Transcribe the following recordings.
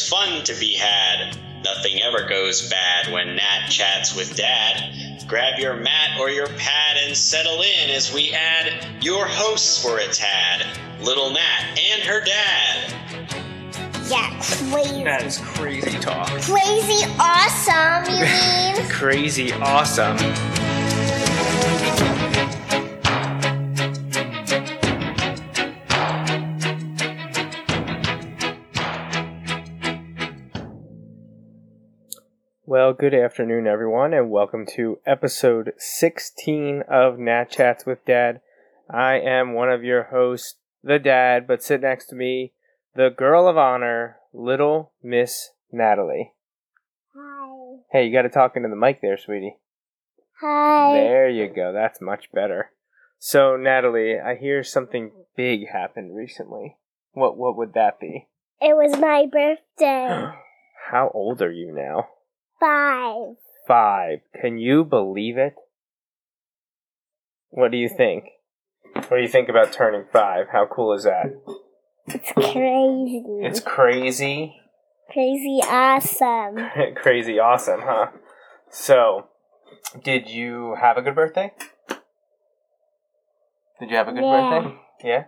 be glad, for there's fun to be had. Nothing ever goes bad when Nat chats with Dad. Grab your mat or your pad and settle in as we add your hosts for a tad Little Nat and her dad. Yeah, crazy. That is crazy talk. Crazy awesome, you mean? Crazy awesome. Well, good afternoon, everyone, and welcome to episode 16 of Nat Chats with Dad. I am one of your hosts, the dad, but sit next to me, the girl of honor, little Miss Natalie. Hi. Hey, you got to talk into the mic there, sweetie. Hi. There you go. That's much better. So, Natalie, I hear something big happened recently. What what would that be? It was my birthday. How old are you now? Five. 5. Can you believe it? What do you think? What do you think about turning 5? How cool is that? It's crazy. It's crazy. crazy awesome. crazy awesome, huh? So, did you have a good birthday? Did you have a good Yeah. birthday? Yeah.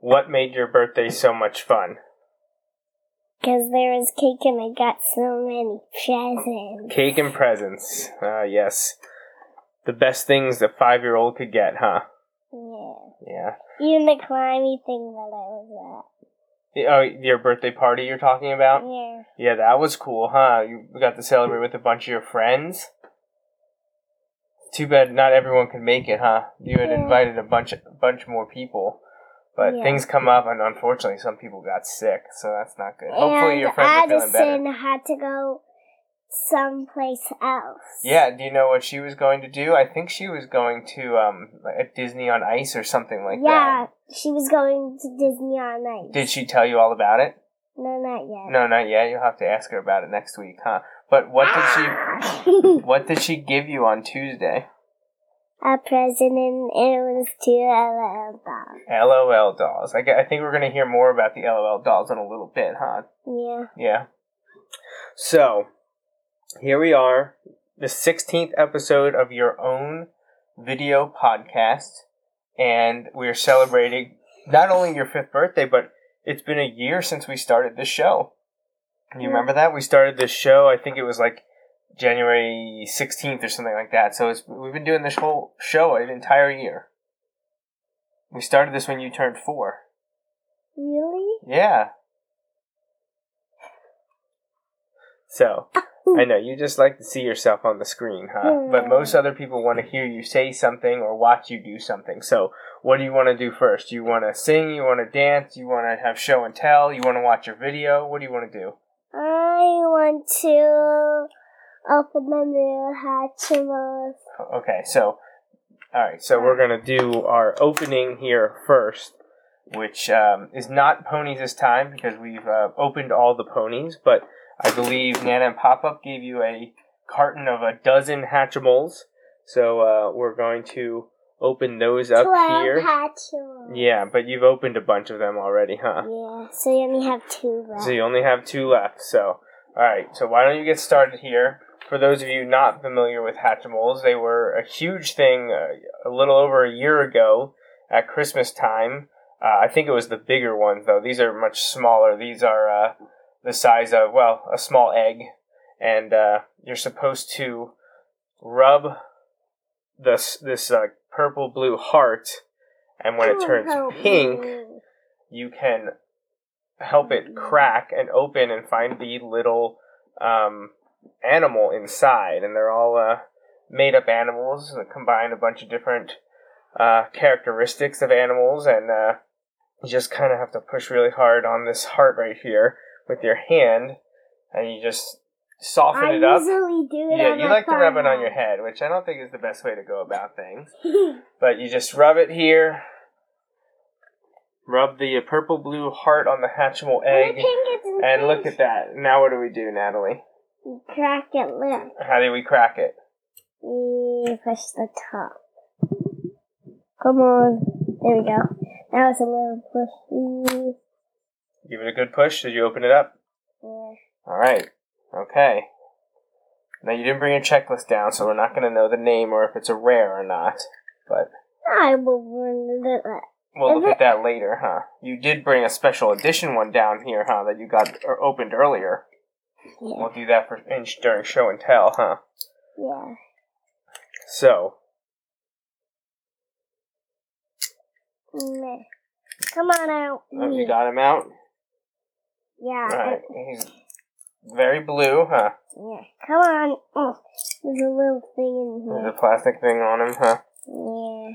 What made your birthday so much fun? Because there was cake and I got so many presents. Cake and presents. Ah, yes. The best things a five year old could get, huh? Yeah. Yeah. Even the climby thing that I was at. Oh, your birthday party you're talking about? Yeah. Yeah, that was cool, huh? You got to celebrate with a bunch of your friends. Too bad not everyone could make it, huh? You had Yeah. invited a bunch, bunch more people, but Yeah. things come up, and unfortunately, some people got sick, so that's not good. Hopefully, and your friends are feeling Addison better. had to go someplace else. Yeah. Do you know what she was going to do? I think she was going to um like Disney on Ice or something like that. yeah, she was going to Disney on Ice. Did she tell you all about it? No, not yet. No, not yet. You'll have to ask her about it next week, huh? But what did she? she? What did she give you on Tuesday? A present and it was two LOL dolls. LOL dolls. I, I think we're going to hear more about the LOL dolls in a little bit, huh? Yeah. Yeah. So, here we are, the 16th episode of your own video podcast, and we're celebrating not only your fifth birthday, but it's been a year since we started this show. You Yeah. remember that? We started this show, I think it was like January 16th or something like that. So it's, we've been doing this whole show an entire year. We started this when you turned four. Really? Yeah. So, I know you just like to see yourself on the screen, huh? But most other people want to hear you say something or watch you do something. So, what do you want to do first? You want to sing? You want to dance? You want to have show and tell? You want to watch your video? What do you want to do? I want to open the new Hatchimals. Okay, so, all right, so we're gonna do our opening here first, which um, is not ponies this time because we've uh, opened all the ponies, but I believe Nana and Pop Up gave you a carton of a dozen Hatchimals, so uh, we're going to open those up Twelve here. Hatchimals. Yeah, but you've opened a bunch of them already, huh? Yeah, so you only have two left. So you only have two left. So, all right. So why don't you get started here? For those of you not familiar with Hatchimals, they were a huge thing uh, a little over a year ago at Christmas time. Uh, I think it was the bigger ones though. These are much smaller. These are uh, the size of well a small egg, and uh, you're supposed to rub this this uh, purple blue heart, and when it turns Oh, pink, me. you can help it crack and open and find the little um, animal inside, and they're all uh, made up animals that combine a bunch of different uh, characteristics of animals, and uh, you just kind of have to push really hard on this heart right here with your hand, and you just soften I it up. usually do it Yeah, you like to rub it on your head, which I don't think is the best way to go about things. But you just rub it here. Rub the purple blue heart on the Hatchimal egg. And look at that. Now what do we do, Natalie? You crack it lip. How do we crack it? You push the top. Come on. There we go. That was a little push. Give it a good push. Did you open it up? Yeah. All right. Okay. Now you didn't bring your checklist down, so we're not going to know the name or if it's a rare or not. But I will run it. we'll Is look it- at that later, huh? You did bring a special edition one down here, huh? That you got or opened earlier. Yeah. We'll do that for in, during show and tell, huh? Yeah. So Meh. Come on out. Have you got him out. Yeah. All right. He's very blue, huh? Yeah. Come on. Oh, there's a little thing in here. There's a plastic thing on him, huh? Yeah.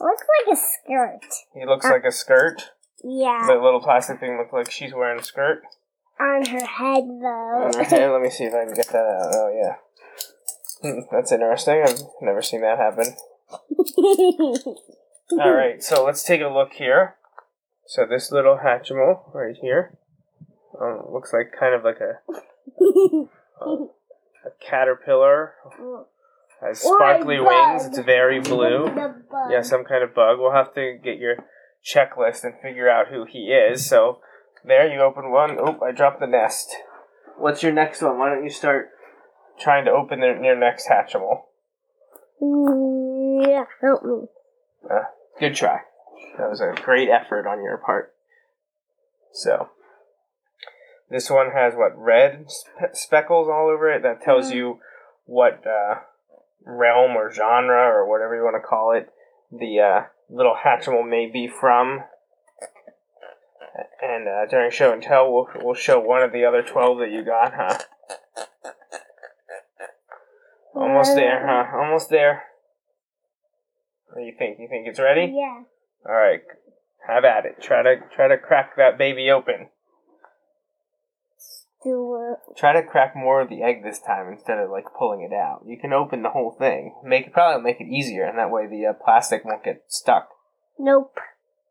Looks like a skirt. He looks like a skirt. Yeah. The little plastic thing looks like she's wearing a skirt. On her head, though. On her head. Let me see if I can get that out. Oh yeah. Hmm, that's interesting. I've never seen that happen. All right, so let's take a look here. So this little Hatchimal right here um, looks like kind of like a, a caterpillar. Has sparkly Or a wings. bug. It's very blue. The bug. Yeah, some kind of bug. We'll have to get your checklist and figure out who he is. So there, you open one. Oop, I dropped the nest. What's your next one? Why don't you start trying to open their, your next Hatchimal? Yeah, help me. Uh, good try. That was a great effort on your part. So, this one has what red spe- speckles all over it. That tells Mm. you what uh, realm or genre or whatever you want to call it the uh, little Hatchimal may be from. And uh, during show and tell, we'll, we'll show one of the other twelve that you got, huh? Almost there, huh? Almost there. What do you think? You think it's ready? Yeah. All right, have at it. Try to try to crack that baby open. Do it. Try to crack more of the egg this time instead of like pulling it out. You can open the whole thing. Make it probably make it easier, and that way the uh, plastic won't get stuck. Nope.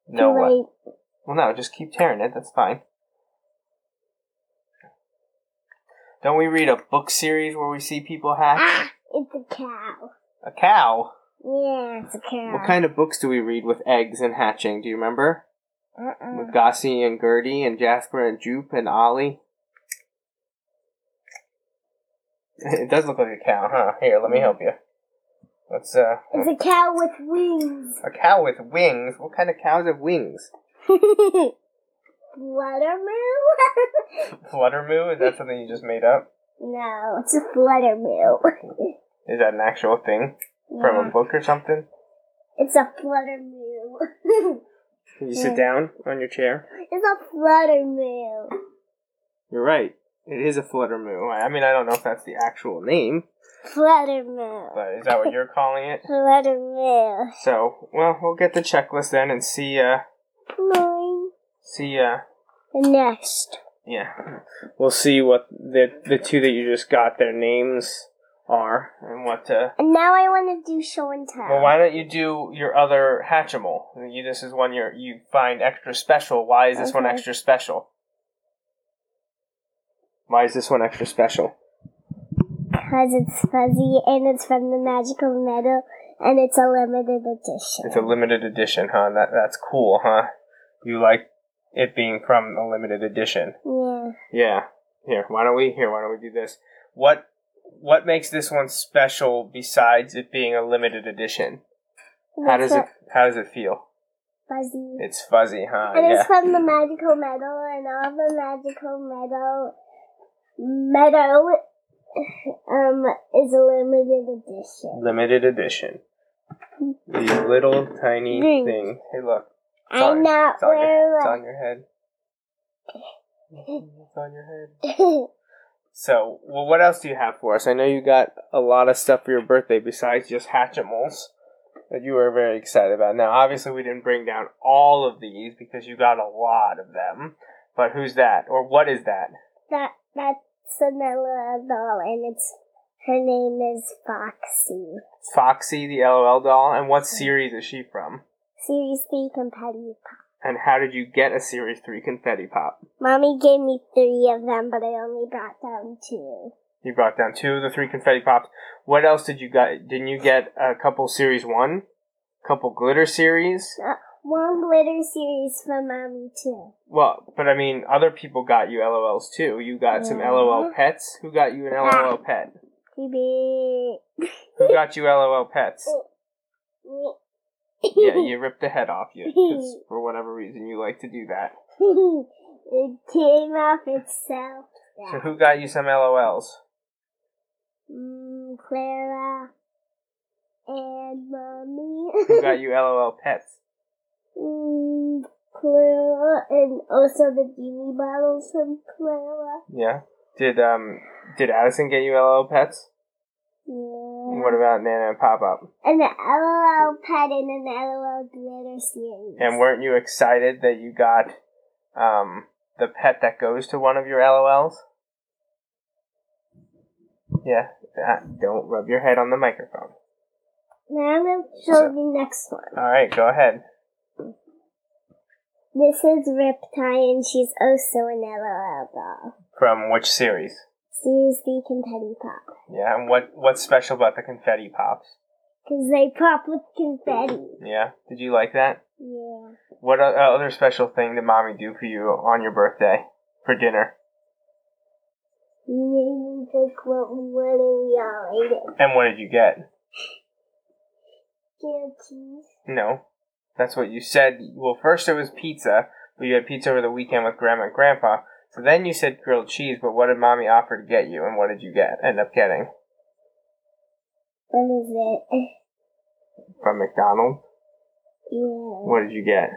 No, Too late. Well, no, just keep tearing it. That's fine. Don't we read a book series where we see people hatch? Ah, it's a cow. A cow. Yeah, it's a cow. What kind of books do we read with eggs and hatching? Do you remember? Uh-uh. With Gossie and Gertie and Jasper and Joop and Ollie. It does look like a cow, huh? Here, let me help you. Let's uh It's a cow with wings. a cow with wings. What kind of cows have wings? Fluttermoo? Fluttermoo? Is that something you just made up? no, it's a fluttermoo. Is that an actual thing from a book or something? it's a fluttermoo. Can you sit down on your chair? it's a fluttermoo. You're right. It is a fluttermoo. I mean, I don't know if that's the actual name, Fluttermoo. but is that what you're calling it? Fluttermoo. So, well, we'll get the checklist then and see, uh, Mine. see, uh, The next. Yeah. We'll see what the the two that you just got their names are and what uh And now I want to do show and tell. well why don't you do your other Hatchimal? You this is one you you find extra special. Why is this one extra special? Why is this one extra special? Because it's fuzzy and it's from the magical meadow and it's a limited edition. It's a limited edition, huh? That that's cool, huh? You like it being from a limited edition. yeah. Yeah. Here, why don't we here, why don't we do this? What what makes this one special besides it being a limited edition? How does it how does it feel? Fuzzy. It's fuzzy, huh? and yeah. it's from the magical meadow and all the magical meadow meadow um is a limited edition. Limited edition. These little tiny Green. things. Hey, look. I'm not it's on, your, it's on your head. It's on your head. So, well, what else do you have for us? I know you got a lot of stuff for your birthday besides just Hatchimals that you were very excited about. Now, obviously, we didn't bring down all of these because you got a lot of them. But who's that? Or what is that? that that's Sonella doll and it's her name is Foxy. Foxy, the LOL doll. And what series is she from? Series three confetti pop. And how did you get a Series 3 Confetti Pop? Mommy gave me three of them, but I only brought down two. You brought down two of the three confetti pops. What else did you get? Didn't you get a couple series one? Couple glitter series? Uh, one glitter series from mommy too. Well, but I mean, other people got you LOLs too. You got some LOL pets. Who got you an LOL pet? Baby. Who got you LOL pets? Yeah, you ripped the head off you because for whatever reason you like to do that. it came off itself. So who got you some LOLs? Mm, Clara and mommy. Who got you LOL pets? Mm, Clara and also the genie bottles from Clara. Yeah. Did um did Addison get you LOL pets? Yeah. What about Nana and Pop Up? And the LOL pet and an LOL glitter series. And weren't you excited that you got um the pet that goes to one of your LOLs? Yeah. Ah, don't rub your head on the microphone. now I'm going to show So- you next one. All right, go ahead. This is Riptide and she's also an LOL doll. From which series? Series the confetti pop. Yeah, and what what's special about the confetti pops? Because they pop with confetti. Yeah, did you like that? Yeah. What uh, other special thing did mommy do for you on your birthday for dinner? You made me pick what we wanted and we all ate. And what did you get? Grilled cheese. No, that's what you said. Well, first it was pizza, but you had pizza over the weekend with grandma and grandpa. So then you said grilled cheese, but what did mommy offer to get you, and what did you get? End up getting What is it? from McDonald's. Yeah. What did you get?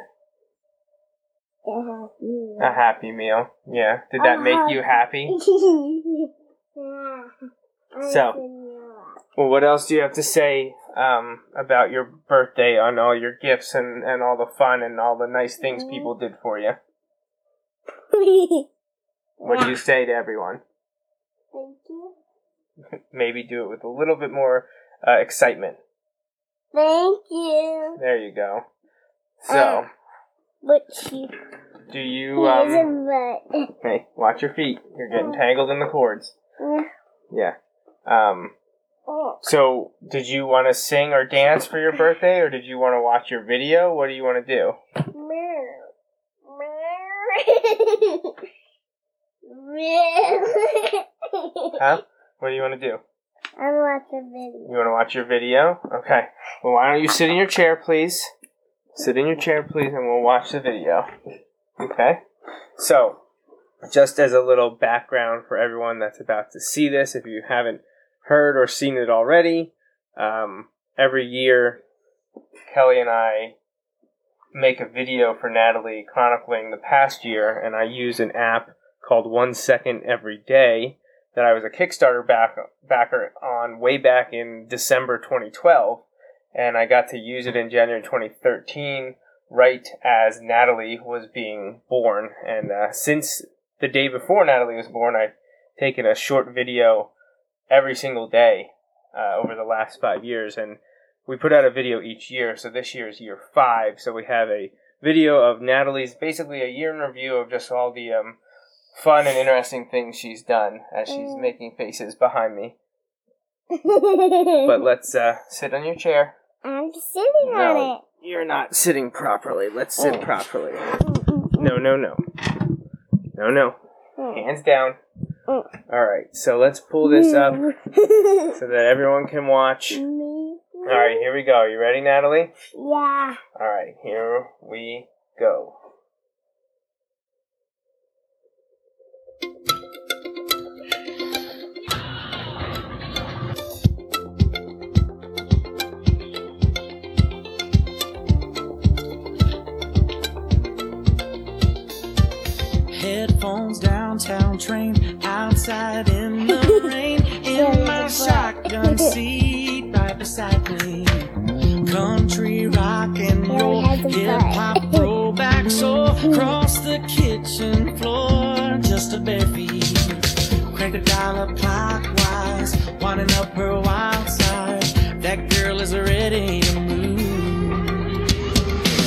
A happy A Happy Meal. Yeah. Did that make you happy? yeah. So- Well, what else do you have to say um, about your birthday on all your gifts and, and all the fun and all the nice things people did for you? What do you say to everyone? Thank you. Maybe do it with a little bit more uh, excitement. Thank you. There you go. So, Uh, But she do you um? isn't Hey, watch your feet. You're getting tangled in the cords. but Yeah. Um. So, did you want to sing or dance for your birthday, or did you want to watch your video? What do you want to do? Huh? What do you want to do? I want to watch a video. You want to watch your video? Okay. Well, why don't you sit in your chair, please? Sit in your chair, please, and we'll watch the video. Okay? So, just as a little background for everyone that's about to see this, if you haven't heard or seen it already, um, every year Kelly and I make a video for Natalie chronicling the past year, and I use an app called One Second Every Day that I was a Kickstarter back, backer on way back in December 2012, and I got to use it in January 2013, right as Natalie was being born. And uh, since the day before Natalie was born, I've taken a short video every single day uh, over the last five years, and we put out a video each year. So this year is year five. So we have a video of Natalie's basically a year in review of just all the um, fun and interesting things she's done as she's Mm. making faces behind me. But let's uh, sit on your chair. I'm sitting No. on it. You're not sitting properly. Let's sit Oh. properly. No, no, no. No, no. Hands down. All right, so let's pull this up so that everyone can watch. All right, here we go. Are you ready, Natalie? Yeah. All right, here we go. Train outside in the rain in my shotgun seat right beside me. Country rock and roll, hip hop throwback soul across the kitchen floor, just a bare feet. Crank a dollar clockwise, winding up her wild side. That girl is ready to move.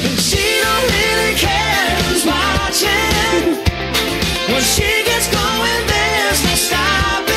And she don't really care who's watching. When she gets going, there's no stopping.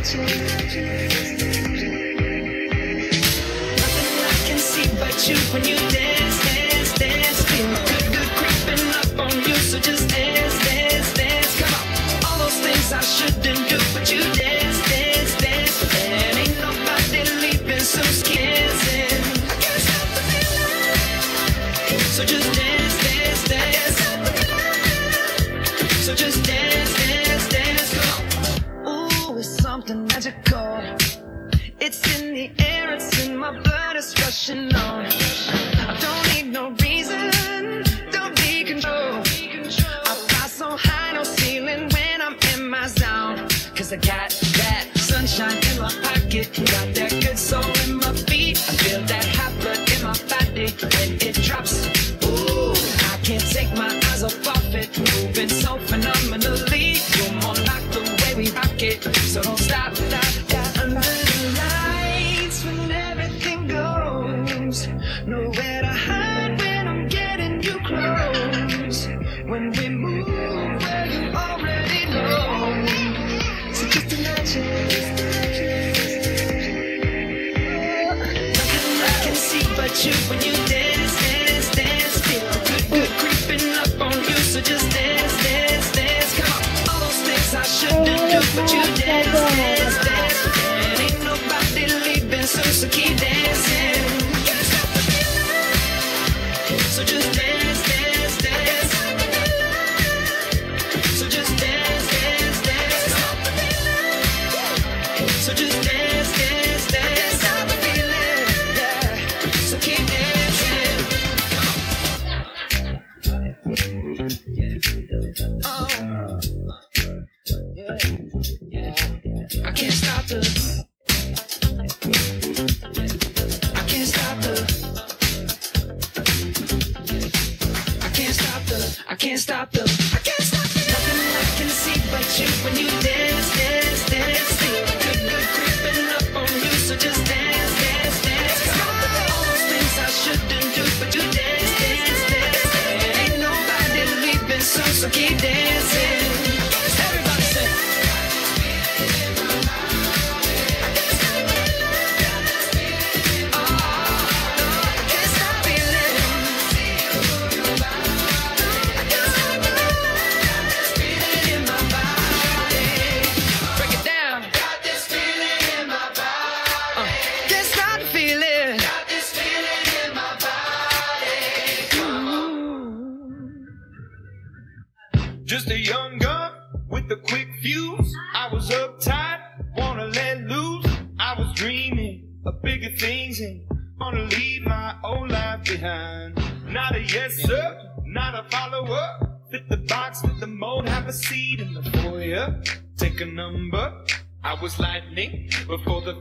Nothing I can see but you when you dance. Nowhere to hide when I'm getting you close. When we move where you already know. So just imagine. Just imagine. Nothing I can see but you when you dance, dance, dance. Feel good, creeping up on you. So just dance, dance, dance. Come on. All those things I shouldn't do, but you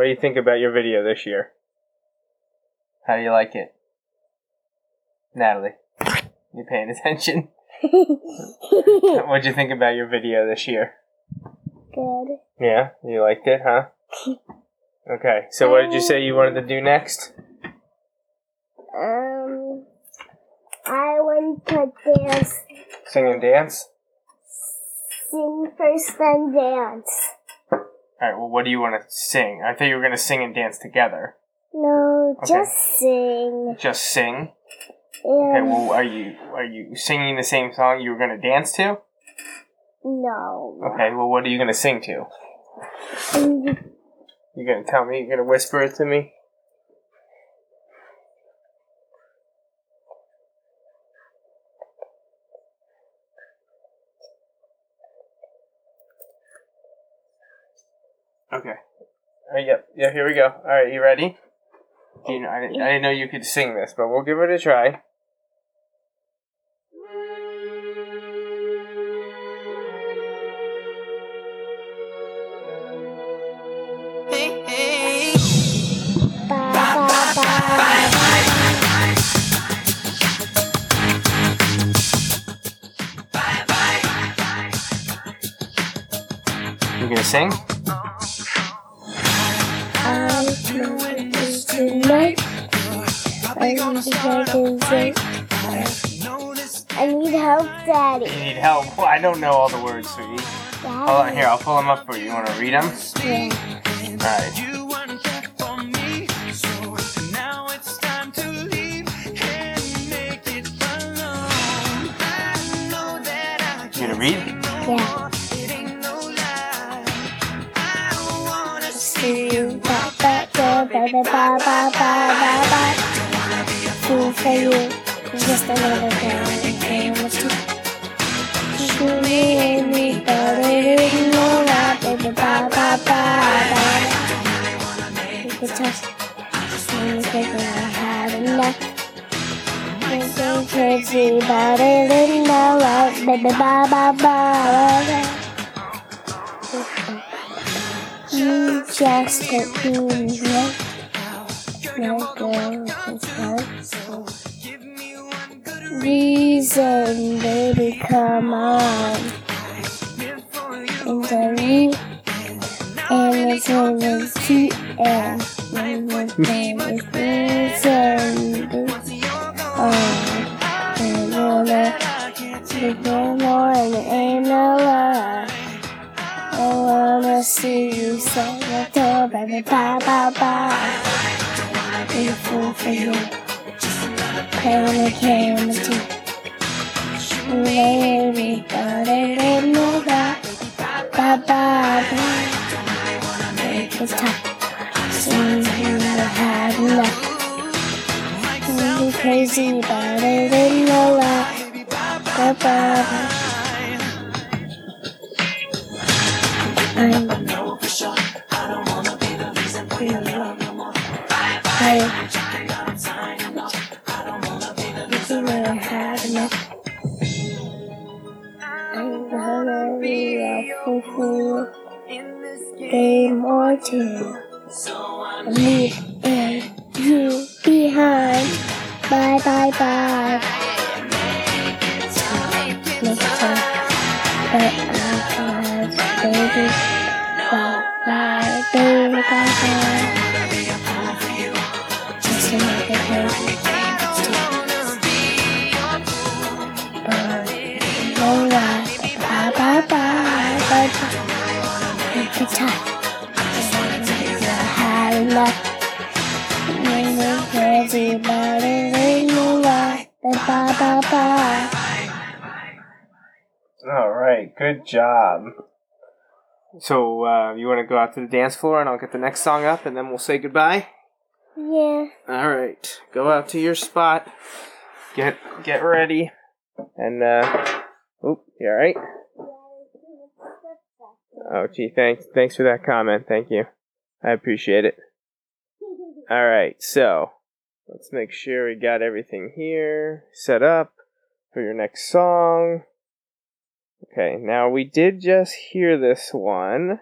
What do you think about your video this year? How do you like it? Natalie, you paying attention? What'd you think about your video this year? Good. Yeah, you liked it, huh? Okay, so what did you say you wanted to do next? Um, I want to dance, Sing and dance? sing first, then dance. Alright, well, what do you want to sing? I thought you were going to sing and dance together. No, Okay. just sing. Just sing? Okay, well, are you are you singing the same song you were going to dance to? no. Okay, well, what are you going to sing to? And You going to tell me? You're going to whisper it to me? Here we go. All right, you ready? Do you know, I, I know you could sing this, but we'll give it a try. You gonna sing? I need this tonight. I need to take a. I need help, Daddy. You need help. Well, I don't know all the words, sweetie. Hold on, here, I'll pull them up for you. You wanna read them? Yeah. Alright. You weren't another bye bye bye bye bye. Two for you, just another girl came with you. You made me better, you know that, baby. Bye bye bye bye. You could touch me, baby. I had enough. Something crazy about it in the world, baby. Bye bye bye. You just don't mean uh, reason, baby, come on. And the and it's over the end. Name is reason. Oh, and all that, the game on ain't alive. I wanna see you sing it to baby, bye bye bye i feel just 做分手，陪我陪我走。Baby，誰でもがパパで It's time. Seems you have enough. Be crazy, but I didn't know that. Bye bye. Me and you behind. Bye bye bye. Next time. But I have baby. Bye bye, bye bye. Just another lie. Bye bye bye. Bye it time. I had enough. Ain't no crazy, but it ain't no lie. Bye bye bye. Alright, good job. So, uh, you wanna go out to the dance floor and I'll get the next song up and then we'll say goodbye? Yeah. Alright, go out to your spot. Get get ready. And uh oop, you alright? Oh gee, thanks thanks for that comment, thank you. I appreciate it. Alright, so let's make sure we got everything here set up for your next song. Okay, now we did just hear this one,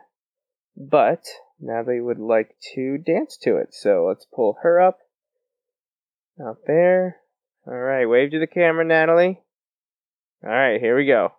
but now they would like to dance to it. So let's pull her up out there. All right, wave to the camera, Natalie. All right, here we go.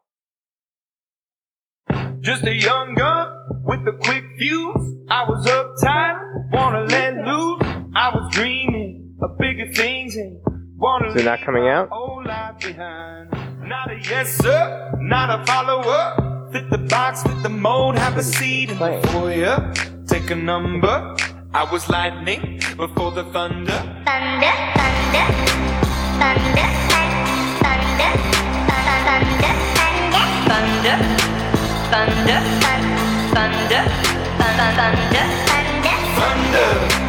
Just a young gun with a quick fuse. I was uptight, wanna let loose. I was dreaming of bigger things and wanna Is it not coming out? Old life behind. Not a yes sir, not a follower. Fit the box, fit the mold, have a seat in the foyer. Take a number. I was lightning before the thunder. Thunder, thunder, thunder, thunder, thunder, thunder, thunder, thunder, thunder, thunder, thunder. Thunder,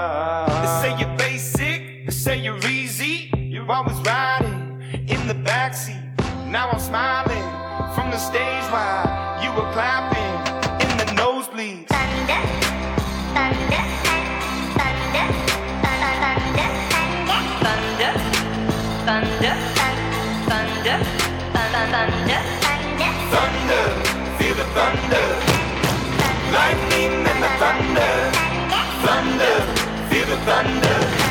say you're easy, you're always riding in the backseat. Now I'm smiling from the stage while you were clapping in the nosebleeds. Thunder, thunder, thunder, thunder, thunder, thunder, thunder, thunder, thunder, thunder, feel the thunder, lightning and the thunder, thunder, feel the thunder.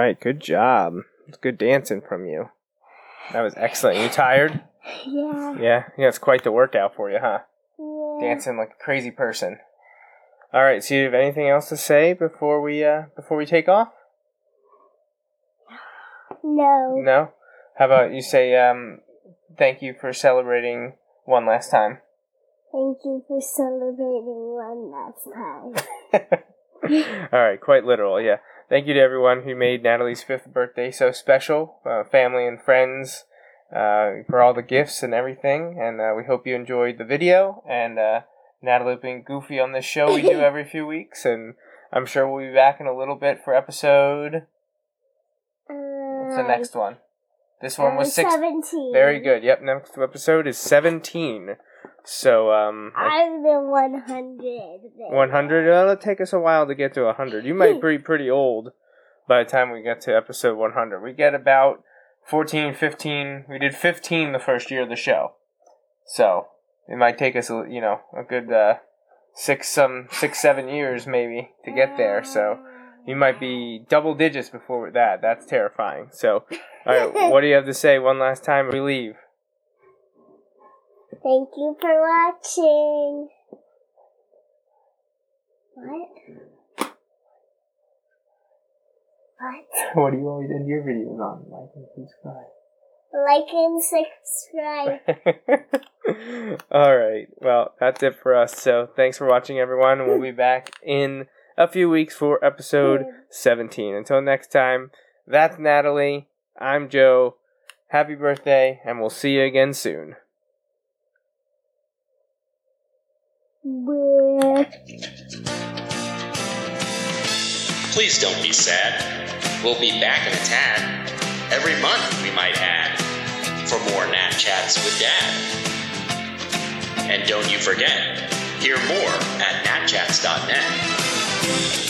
Right, good job. It's good dancing from you. That was excellent. You tired? Yeah. Yeah, yeah. It's quite the workout for you, huh? Yeah. Dancing like a crazy person. All right. So, you have anything else to say before we uh before we take off? No. No. How about you say um thank you for celebrating one last time. Thank you for celebrating one last time. All right, quite literal, yeah. Thank you to everyone who made Natalie's fifth birthday so special, uh, family and friends, uh, for all the gifts and everything. And uh, we hope you enjoyed the video. And uh, Natalie being goofy on this show we do every few weeks. And I'm sure we'll be back in a little bit for episode. What's the next one? This one was six. Um, Seventeen. Very good. Yep, next episode is 17. So, um, I'm the one hundred. 100 uh, it'll take us a while to get to 100 you might be pretty old by the time we get to episode 100 we get about 14 15 we did 15 the first year of the show. So it might take us a you know a good uh, six some six seven years maybe to get there. So you might be double digits before that. That's terrifying. So all right what do you have to say one last time we leave Thank you for watching. What? What? what do you always end your videos on like and subscribe Like and subscribe. All right. Well, that's it for us. So thanks for watching, everyone. We'll be back in a few weeks for episode 17. Until next time, that's Natalie. I'm Joe. Happy birthday, and we'll see you again soon. Bleh. Please don't be sad. We'll be back in a tad. Every month, we might add. For more Nat Chats with Dad. And don't you forget, hear more at natchats.net.